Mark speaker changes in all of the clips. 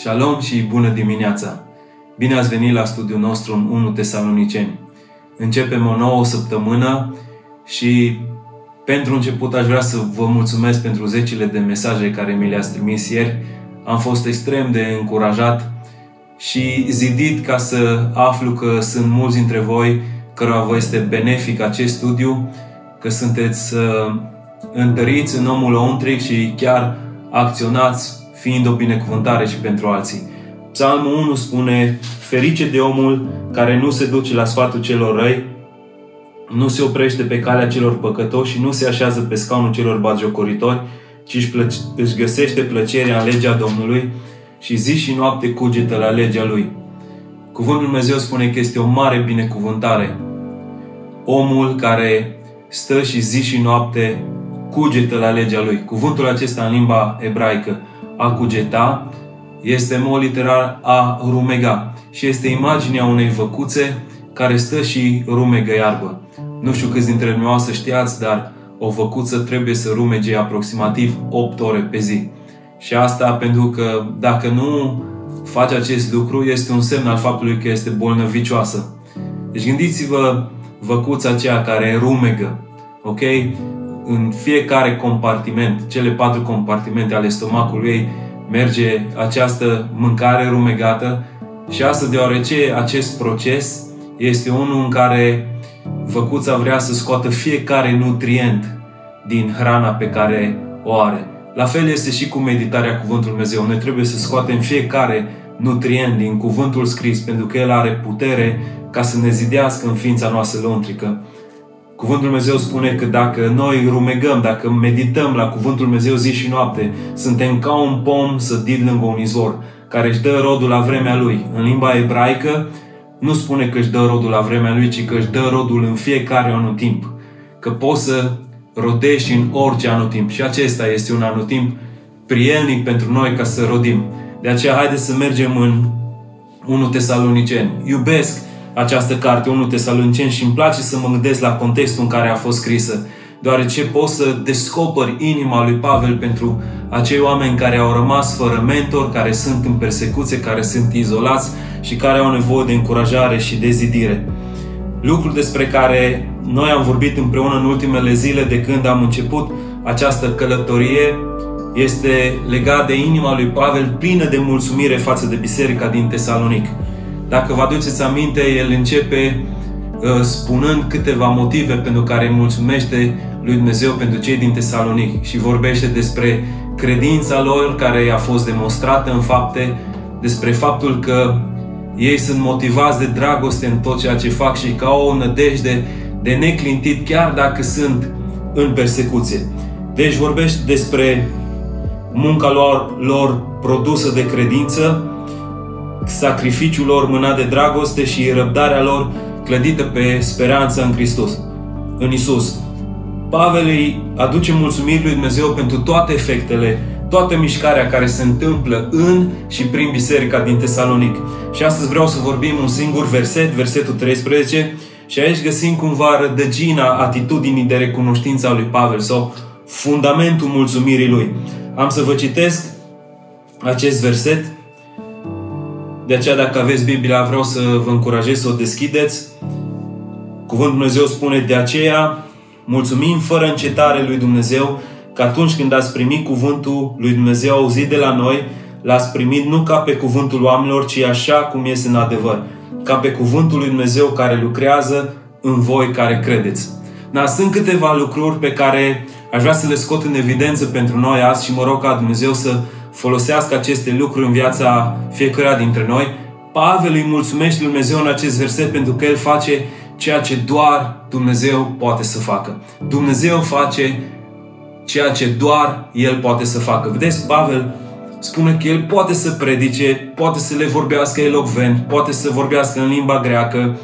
Speaker 1: Shalom și bună dimineața! Bine ați venit la studiul nostru în 1 Tesaloniceni. Începem o nouă săptămână și pentru început aș vrea să vă mulțumesc pentru zecile de mesaje care mi le-ați trimis ieri. Am fost extrem de încurajat și zidit ca să aflu că sunt mulți dintre voi cărora vă este benefic acest studiu, că sunteți uh, întăriți în omul lăuntric și chiar acționați fiind o binecuvântare și pentru alții. Psalmul 1 spune, ferice de omul care nu se duce la sfatul celor răi, nu se oprește pe calea celor păcătoși și nu se așează pe scaunul celor bagiocoritori, ci își, plăc- își găsește plăcerea în legea Domnului și zi și noapte cugetă la legea Lui. Cuvântul Dumnezeu spune că este o mare binecuvântare. Omul care stă și zi și noapte cugetă la legea Lui. Cuvântul acesta în limba ebraică a cugeta este în mod literal a rumega și este imaginea unei văcuțe care stă și rumegă iarbă. Nu știu câți dintre să știați, dar o văcuță trebuie să rumege aproximativ 8 ore pe zi. Și asta pentru că dacă nu face acest lucru, este un semn al faptului că este bolnăvicioasă. Deci gândiți-vă văcuța aceea care rumegă, ok? În fiecare compartiment, cele patru compartimente ale stomacului ei, merge această mâncare rumegată și asta deoarece acest proces este unul în care văcuța vrea să scoată fiecare nutrient din hrana pe care o are. La fel este și cu meditarea Cuvântului Dumnezeu. Noi trebuie să scoatem fiecare nutrient din Cuvântul scris, pentru că El are putere ca să ne zidească în ființa noastră lăuntrică. Cuvântul Dumnezeu spune că dacă noi rumegăm, dacă medităm la Cuvântul Dumnezeu zi și noapte, suntem ca un pom sădit lângă un izvor, care își dă rodul la vremea lui. În limba ebraică nu spune că își dă rodul la vremea lui, ci că își dă rodul în fiecare anotimp. Că poți să rodești în orice anotimp. Și acesta este un anotimp prielnic pentru noi ca să rodim. De aceea haideți să mergem în 1 Tesaloniceni. Iubesc această carte, 1 Tesaloniceni, și îmi place să mă gândesc la contextul în care a fost scrisă, deoarece pot să descoper inima lui Pavel pentru acei oameni care au rămas fără mentor, care sunt în persecuție, care sunt izolați și care au nevoie de încurajare și de zidire. Lucru despre care noi am vorbit împreună în ultimele zile de când am început această călătorie este legat de inima lui Pavel plină de mulțumire față de biserica din Tesalonic. Dacă vă aduceți aminte, el începe uh, spunând câteva motive pentru care îi mulțumește lui Dumnezeu pentru cei din Tesalonic și vorbește despre credința lor care a fost demonstrată în fapte, despre faptul că ei sunt motivați de dragoste în tot ceea ce fac și că au o nădejde de neclintit chiar dacă sunt în persecuție. Deci vorbește despre munca lor, lor produsă de credință, sacrificiul lor mânat de dragoste și răbdarea lor clădită pe speranță în Hristos, în Isus. Pavel îi aduce mulțumiri lui Dumnezeu pentru toate efectele, toată mișcarea care se întâmplă în și prin biserica din Tesalonic. Și astăzi vreau să vorbim un singur verset, versetul 13, și aici găsim cumva rădăgina atitudinii de recunoștință a lui Pavel sau fundamentul mulțumirii lui. Am să vă citesc acest verset de aceea, dacă aveți Biblia, vreau să vă încurajez să o deschideți. Cuvântul Dumnezeu spune, de aceea mulțumim fără încetare lui Dumnezeu că atunci când ați primit cuvântul lui Dumnezeu auzit de la noi, l-ați primit nu ca pe cuvântul oamenilor, ci așa cum este în adevăr, ca pe cuvântul lui Dumnezeu care lucrează în voi care credeți. Dar sunt câteva lucruri pe care aș vrea să le scot în evidență pentru noi azi și mă rog ca Dumnezeu să folosească aceste lucruri în viața fiecăruia dintre noi. Pavel îi mulțumește lui Dumnezeu în acest verset pentru că el face ceea ce doar Dumnezeu poate să facă. Dumnezeu face ceea ce doar El poate să facă. Vedeți, Pavel spune că el poate să predice, poate să le vorbească elocvent, poate să vorbească în limba greacă,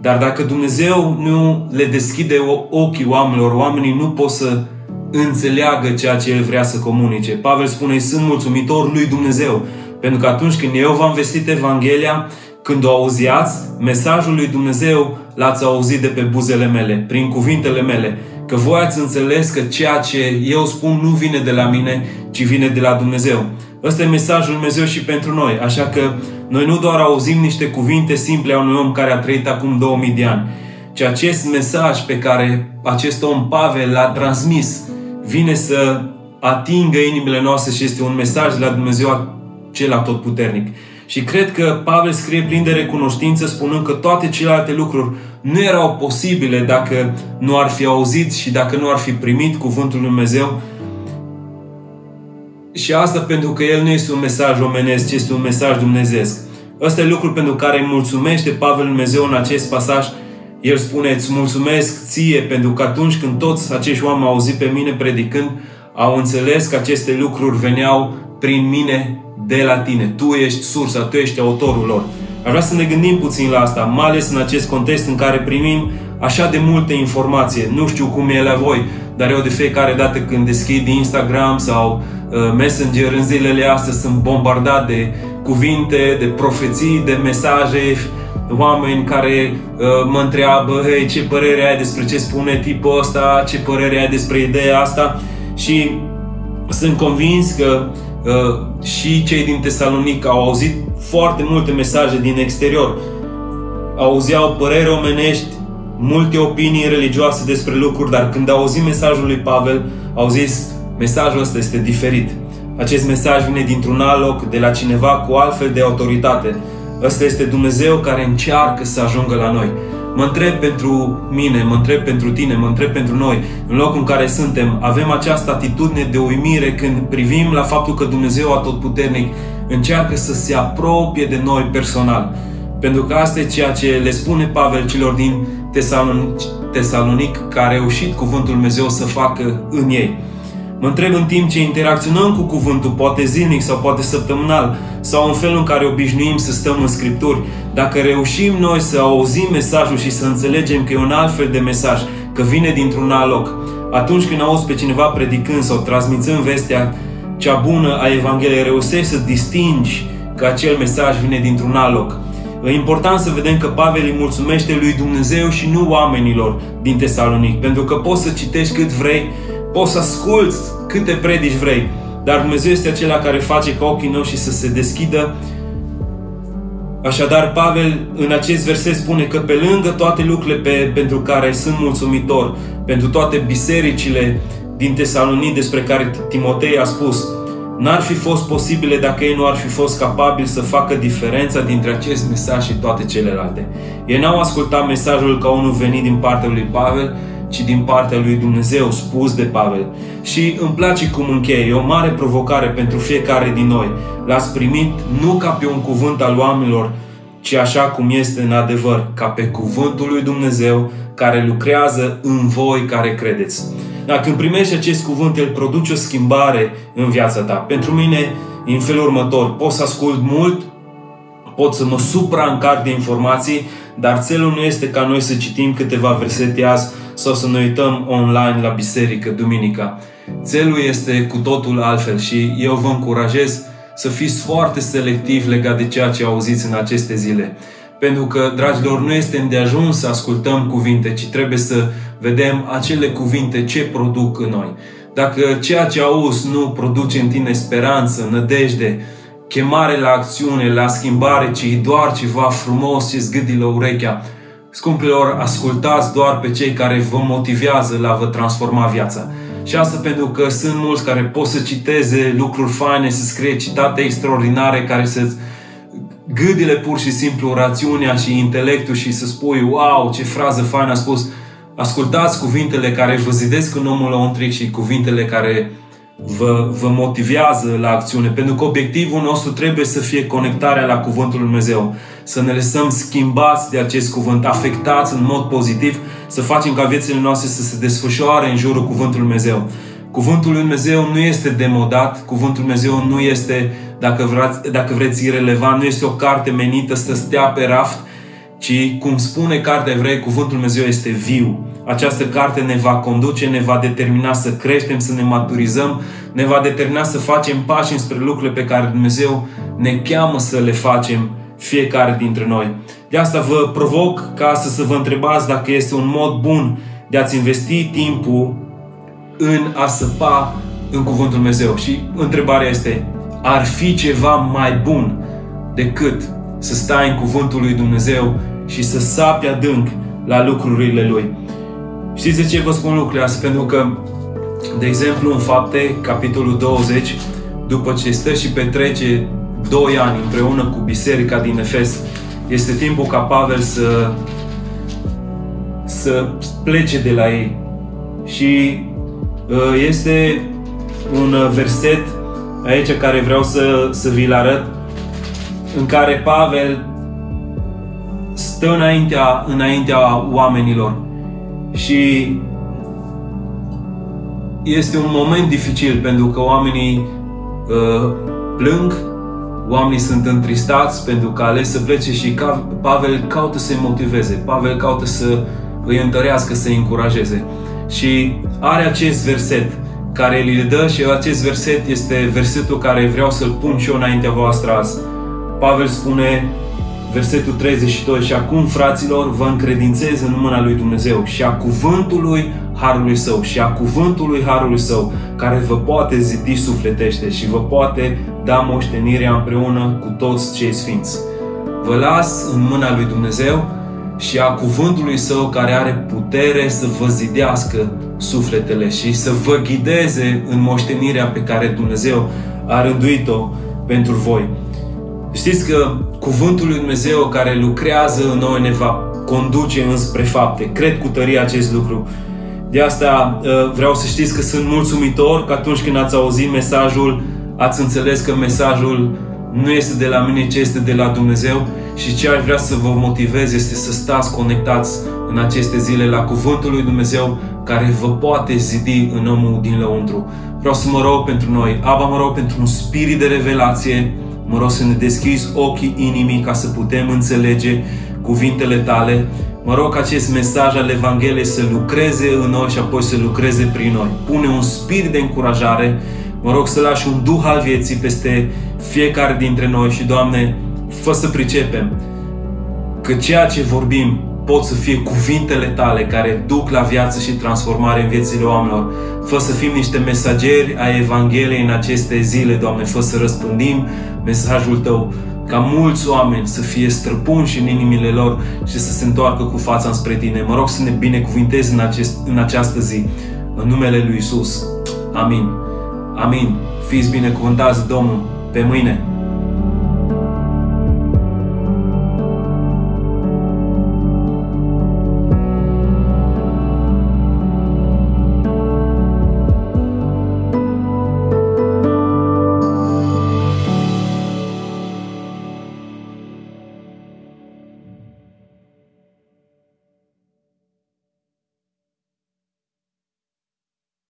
Speaker 1: dar dacă Dumnezeu nu le deschide ochii oamenilor, oamenii nu pot să înțeleagă ceea ce El vrea să comunice. Pavel spune, sunt mulțumitor lui Dumnezeu. Pentru că atunci când eu v-am vestit Evanghelia, când o auziați, mesajul lui Dumnezeu l-ați auzit de pe buzele mele, prin cuvintele mele, că voi ați înțeles că ceea ce eu spun nu vine de la mine, ci vine de la Dumnezeu. Ăsta e mesajul Dumnezeu și pentru noi. Așa că noi nu doar auzim niște cuvinte simple a unui om care a trăit acum 2000 de ani, ci acest mesaj pe care acest om Pavel l-a transmis vine să atingă inimile noastre și este un mesaj de la Dumnezeu cel atotputernic. Și cred că Pavel scrie plin de recunoștință spunând că toate celelalte lucruri nu erau posibile dacă nu ar fi auzit și dacă nu ar fi primit cuvântul Lui Dumnezeu. Și asta pentru că el nu este un mesaj omenesc, ci este un mesaj dumnezeesc. Ăsta e lucrul pentru care îi mulțumește Pavel Dumnezeu în acest pasaj. El spune, îți mulțumesc ție pentru că atunci când toți acești oameni au auzit pe mine predicând, au înțeles că aceste lucruri veneau prin mine de la tine. Tu ești sursa, tu ești autorul lor. Aș vrea să ne gândim puțin la asta, mai ales în acest context în care primim așa de multe informație. Nu știu cum e la voi, dar eu de fiecare dată când deschid Instagram sau uh, Messenger în zilele astea sunt bombardat de cuvinte, de profeții, de mesaje, oameni care uh, mă întreabă, hei, ce părere ai despre ce spune tipul ăsta, ce părere ai despre ideea asta și sunt convins că uh, și cei din Tesalonic au auzit foarte multe mesaje din exterior. Auzeau păreri omenești, multe opinii religioase despre lucruri, dar când au auzit mesajul lui Pavel, au zis, mesajul ăsta este diferit. Acest mesaj vine dintr-un alt loc, de la cineva cu altfel de autoritate. Ăsta este Dumnezeu care încearcă să ajungă la noi. Mă întreb pentru mine, mă întreb pentru tine, mă întreb pentru noi, în locul în care suntem, avem această atitudine de uimire când privim la faptul că Dumnezeu Atotputernic încearcă să se apropie de noi personal. Pentru că asta e ceea ce le spune Pavel celor din Tesalonic, Tesalonic care a reușit cuvântul Dumnezeu să facă în ei. Mă întreb în timp ce interacționăm cu cuvântul, poate zilnic sau poate săptămânal, sau în felul în care obișnuim să stăm în Scripturi, dacă reușim noi să auzim mesajul și să înțelegem că e un alt fel de mesaj, că vine dintr-un alt loc, atunci când auzi pe cineva predicând sau transmițând vestea cea bună a Evangheliei, reușești să distingi că acel mesaj vine dintr-un alt loc. E important să vedem că Pavel îi mulțumește lui Dumnezeu și nu oamenilor din Tesalonic, pentru că poți să citești cât vrei, poți să asculți câte predici vrei, dar Dumnezeu este acela care face ca ochii noștri să se deschidă. Așadar, Pavel în acest verset spune că pe lângă toate lucrurile pe, pentru care sunt mulțumitor, pentru toate bisericile din Tesalonic despre care Timotei a spus, n-ar fi fost posibile dacă ei nu ar fi fost capabili să facă diferența dintre acest mesaj și toate celelalte. Ei n-au ascultat mesajul ca unul venit din partea lui Pavel, ci din partea lui Dumnezeu, spus de Pavel. Și îmi place cum încheie, e o mare provocare pentru fiecare din noi. L-ați primit nu ca pe un cuvânt al oamenilor, ci așa cum este în adevăr, ca pe cuvântul lui Dumnezeu care lucrează în voi care credeți. Dacă când primești acest cuvânt, el produce o schimbare în viața ta. Pentru mine, în felul următor, pot să ascult mult, pot să mă supraîncarc de informații, dar țelul nu este ca noi să citim câteva versete azi sau să ne uităm online la biserică duminica. Țelul este cu totul altfel și eu vă încurajez să fiți foarte selectiv legat de ceea ce auziți în aceste zile. Pentru că, dragilor, nu este îndeajuns să ascultăm cuvinte, ci trebuie să vedem acele cuvinte ce produc în noi. Dacă ceea ce auzi nu produce în tine speranță, nădejde, chemare la acțiune, la schimbare, ci doar ceva frumos ce zgâdi la urechea, Scumpilor, ascultați doar pe cei care vă motivează la vă transforma viața. Și asta pentru că sunt mulți care pot să citeze lucruri faine, să scrie citate extraordinare care să gâdile pur și simplu rațiunea și intelectul și să spui, wow, ce frază faină a spus. Ascultați cuvintele care vă zidesc în omul lăuntric și cuvintele care vă, vă motivează la acțiune. Pentru că obiectivul nostru trebuie să fie conectarea la Cuvântul Lui Dumnezeu. Să ne lăsăm schimbați de acest cuvânt, afectați în mod pozitiv, să facem ca viețile noastre să se desfășoare în jurul Cuvântului Lui Dumnezeu. Cuvântul Lui Dumnezeu nu este demodat, Cuvântul Lui Dumnezeu nu este, dacă vreți, dacă vreți, irrelevant, nu este o carte menită să stea pe raft, ci, cum spune cartea evrei, Cuvântul Lui Dumnezeu este viu. Această carte ne va conduce, ne va determina să creștem, să ne maturizăm, ne va determina să facem pași înspre lucrurile pe care Dumnezeu ne cheamă să le facem fiecare dintre noi. De asta vă provoc ca să, să vă întrebați dacă este un mod bun de a-ți investi timpul în a săpa în Cuvântul Dumnezeu. Și întrebarea este, ar fi ceva mai bun decât să stai în cuvântul lui Dumnezeu și să sapi adânc la lucrurile Lui. Știți de ce vă spun lucrurile astea? Pentru că, de exemplu, în fapte, capitolul 20, după ce stă și petrece doi ani împreună cu biserica din Efes, este timpul ca Pavel să, să plece de la ei. Și uh, este un verset aici care vreau să, să vi-l arăt, în care Pavel stă înaintea, înaintea oamenilor și este un moment dificil pentru că oamenii uh, plâng, oamenii sunt întristați pentru că ales să plece și Pavel caută să-i motiveze, Pavel caută să îi întărească, să-i încurajeze. Și are acest verset care îl dă și acest verset este versetul care vreau să-l pun și eu înaintea voastră azi. Pavel spune, versetul 32, și acum, fraților, vă încredințez în mâna lui Dumnezeu și a cuvântului Harului Său și a cuvântului Harului Său, care vă poate zidi sufletește și vă poate da moștenirea împreună cu toți cei sfinți. Vă las în mâna lui Dumnezeu și a cuvântului Său care are putere să vă zidească sufletele și să vă ghideze în moștenirea pe care Dumnezeu a rânduit-o pentru voi. Știți că cuvântul lui Dumnezeu care lucrează în noi ne va conduce înspre fapte. Cred cu tărie acest lucru. De asta uh, vreau să știți că sunt mulțumitor că atunci când ați auzit mesajul, ați înțeles că mesajul nu este de la mine, ci este de la Dumnezeu și ce aș vrea să vă motivez este să stați conectați în aceste zile la Cuvântul lui Dumnezeu care vă poate zidi în omul din lăuntru. Vreau să mă rog pentru noi, Aba mă rog pentru un spirit de revelație, Mă rog să ne deschizi ochii inimii ca să putem înțelege cuvintele tale. Mă rog ca acest mesaj al Evangheliei să lucreze în noi și apoi să lucreze prin noi. Pune un spirit de încurajare. Mă rog să lași un duh al vieții peste fiecare dintre noi și, Doamne, fă să pricepem că ceea ce vorbim pot să fie cuvintele tale care duc la viață și transformare în viețile oamenilor. Fă să fim niște mesageri a Evangheliei în aceste zile, Doamne. Fă să răspândim mesajul Tău ca mulți oameni să fie străpunși în inimile lor și să se întoarcă cu fața înspre Tine. Mă rog să ne binecuvintezi în, acest, în această zi. În numele Lui Isus. Amin. Amin. Fiți binecuvântați, Domnul, pe mâine.